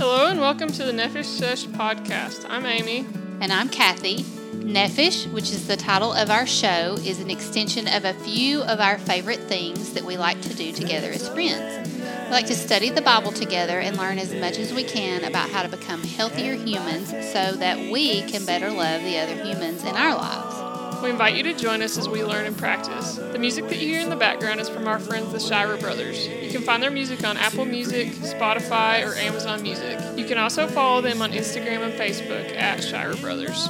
Hello and welcome to the Nefesh Sesh podcast. I'm Amy. And I'm Kathy. Nefesh, which is the title of our show, is an extension of a few of our favorite things that we like to do together as friends. We like to study the Bible together and learn as much as we can about how to become healthier humans so that we can better love the other humans in our lives. We invite you to join us as we learn and practice. The music that you hear in the background is from our friends the Shira Brothers. You can find their music on Apple Music, Spotify, or Amazon Music. You can also follow them on Instagram and Facebook at Shira Brothers.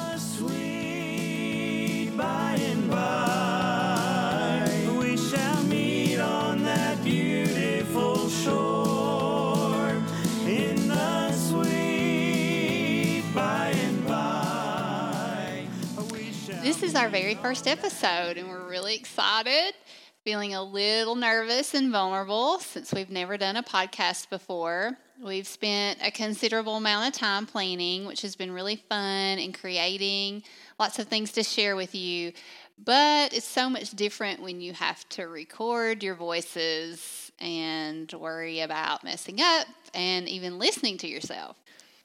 This is our very first episode, and we're really excited, feeling a little nervous and vulnerable since we've never done a podcast before. We've spent a considerable amount of time planning, which has been really fun and creating lots of things to share with you. But it's so much different when you have to record your voices and worry about messing up and even listening to yourself.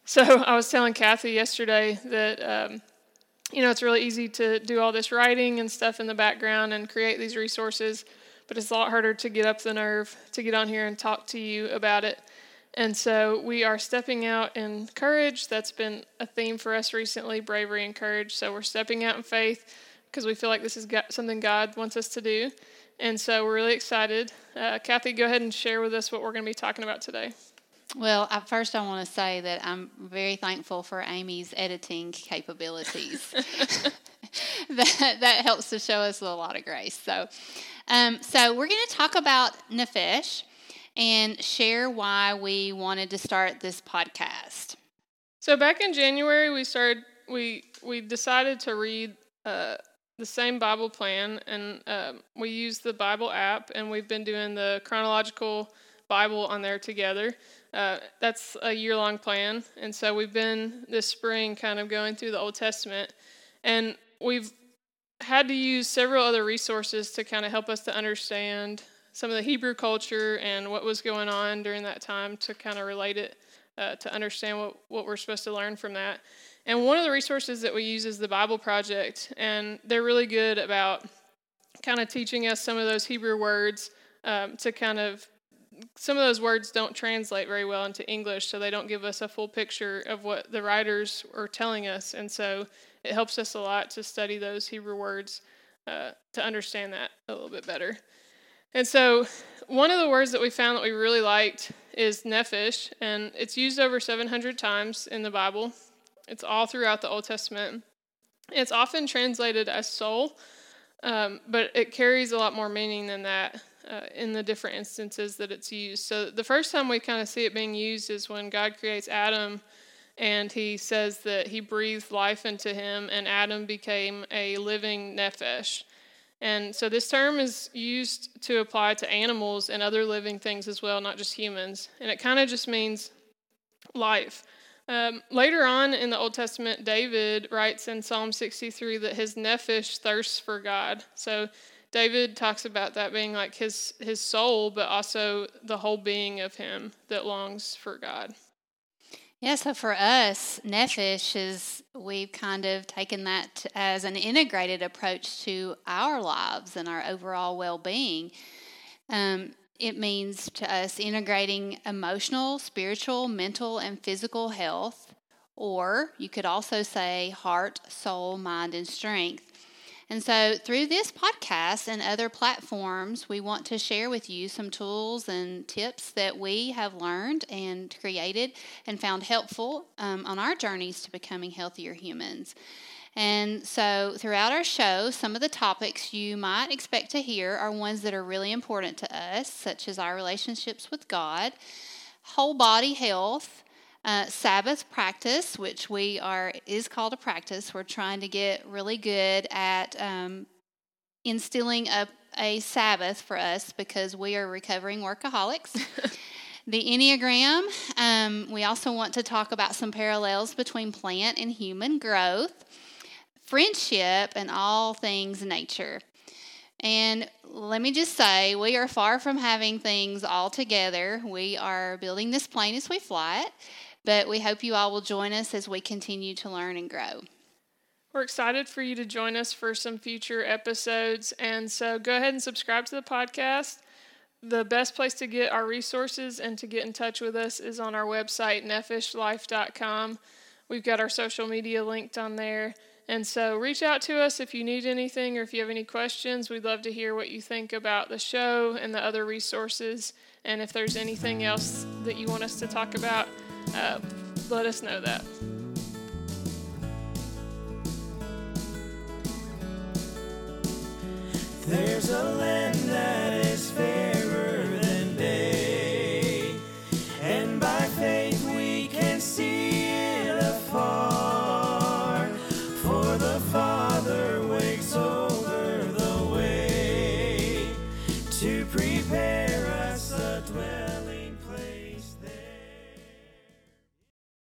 So I was telling Kathy yesterday that um, you know, it's really easy to do all this writing and stuff in the background and create these resources, but it's a lot harder to get up the nerve to get on here and talk to you about it. And so we are stepping out in courage. That's been a theme for us recently bravery and courage. So we're stepping out in faith because we feel like this is something God wants us to do. And so we're really excited. Uh, Kathy, go ahead and share with us what we're going to be talking about today. Well, at first, I want to say that I'm very thankful for Amy's editing capabilities. that that helps to show us a lot of grace. So, um, so we're going to talk about Nefesh and share why we wanted to start this podcast. So back in January, we started. We we decided to read. Uh, the same Bible plan, and um, we use the Bible app, and we've been doing the chronological Bible on there together. Uh, that's a year long plan. And so we've been this spring kind of going through the Old Testament. And we've had to use several other resources to kind of help us to understand some of the Hebrew culture and what was going on during that time to kind of relate it uh, to understand what, what we're supposed to learn from that. And one of the resources that we use is the Bible Project. And they're really good about kind of teaching us some of those Hebrew words um, to kind of some of those words don't translate very well into English, so they don't give us a full picture of what the writers are telling us. And so it helps us a lot to study those Hebrew words uh, to understand that a little bit better. And so one of the words that we found that we really liked is nephesh, and it's used over 700 times in the Bible. It's all throughout the Old Testament. It's often translated as soul, um, but it carries a lot more meaning than that uh, in the different instances that it's used. So the first time we kind of see it being used is when God creates Adam and he says that he breathed life into him and Adam became a living nephesh. And so this term is used to apply to animals and other living things as well, not just humans. And it kind of just means life. Um, later on in the Old Testament, David writes in Psalm 63 that his nephesh thirsts for God. So David talks about that being like his his soul, but also the whole being of him that longs for God. Yeah, so for us, Nefesh is we've kind of taken that as an integrated approach to our lives and our overall well being. Um, it means to us integrating emotional, spiritual, mental, and physical health, or you could also say heart, soul, mind, and strength. And so, through this podcast and other platforms, we want to share with you some tools and tips that we have learned and created and found helpful um, on our journeys to becoming healthier humans. And so, throughout our show, some of the topics you might expect to hear are ones that are really important to us, such as our relationships with God, whole body health, uh, Sabbath practice, which we are is called a practice. We're trying to get really good at um, instilling a, a Sabbath for us because we are recovering workaholics. the Enneagram. Um, we also want to talk about some parallels between plant and human growth, friendship, and all things nature. And let me just say, we are far from having things all together. We are building this plane as we fly it. But we hope you all will join us as we continue to learn and grow. We're excited for you to join us for some future episodes. And so go ahead and subscribe to the podcast. The best place to get our resources and to get in touch with us is on our website, nefeshlife.com. We've got our social media linked on there. And so reach out to us if you need anything or if you have any questions. We'd love to hear what you think about the show and the other resources. And if there's anything else that you want us to talk about, uh, let us know that. There's a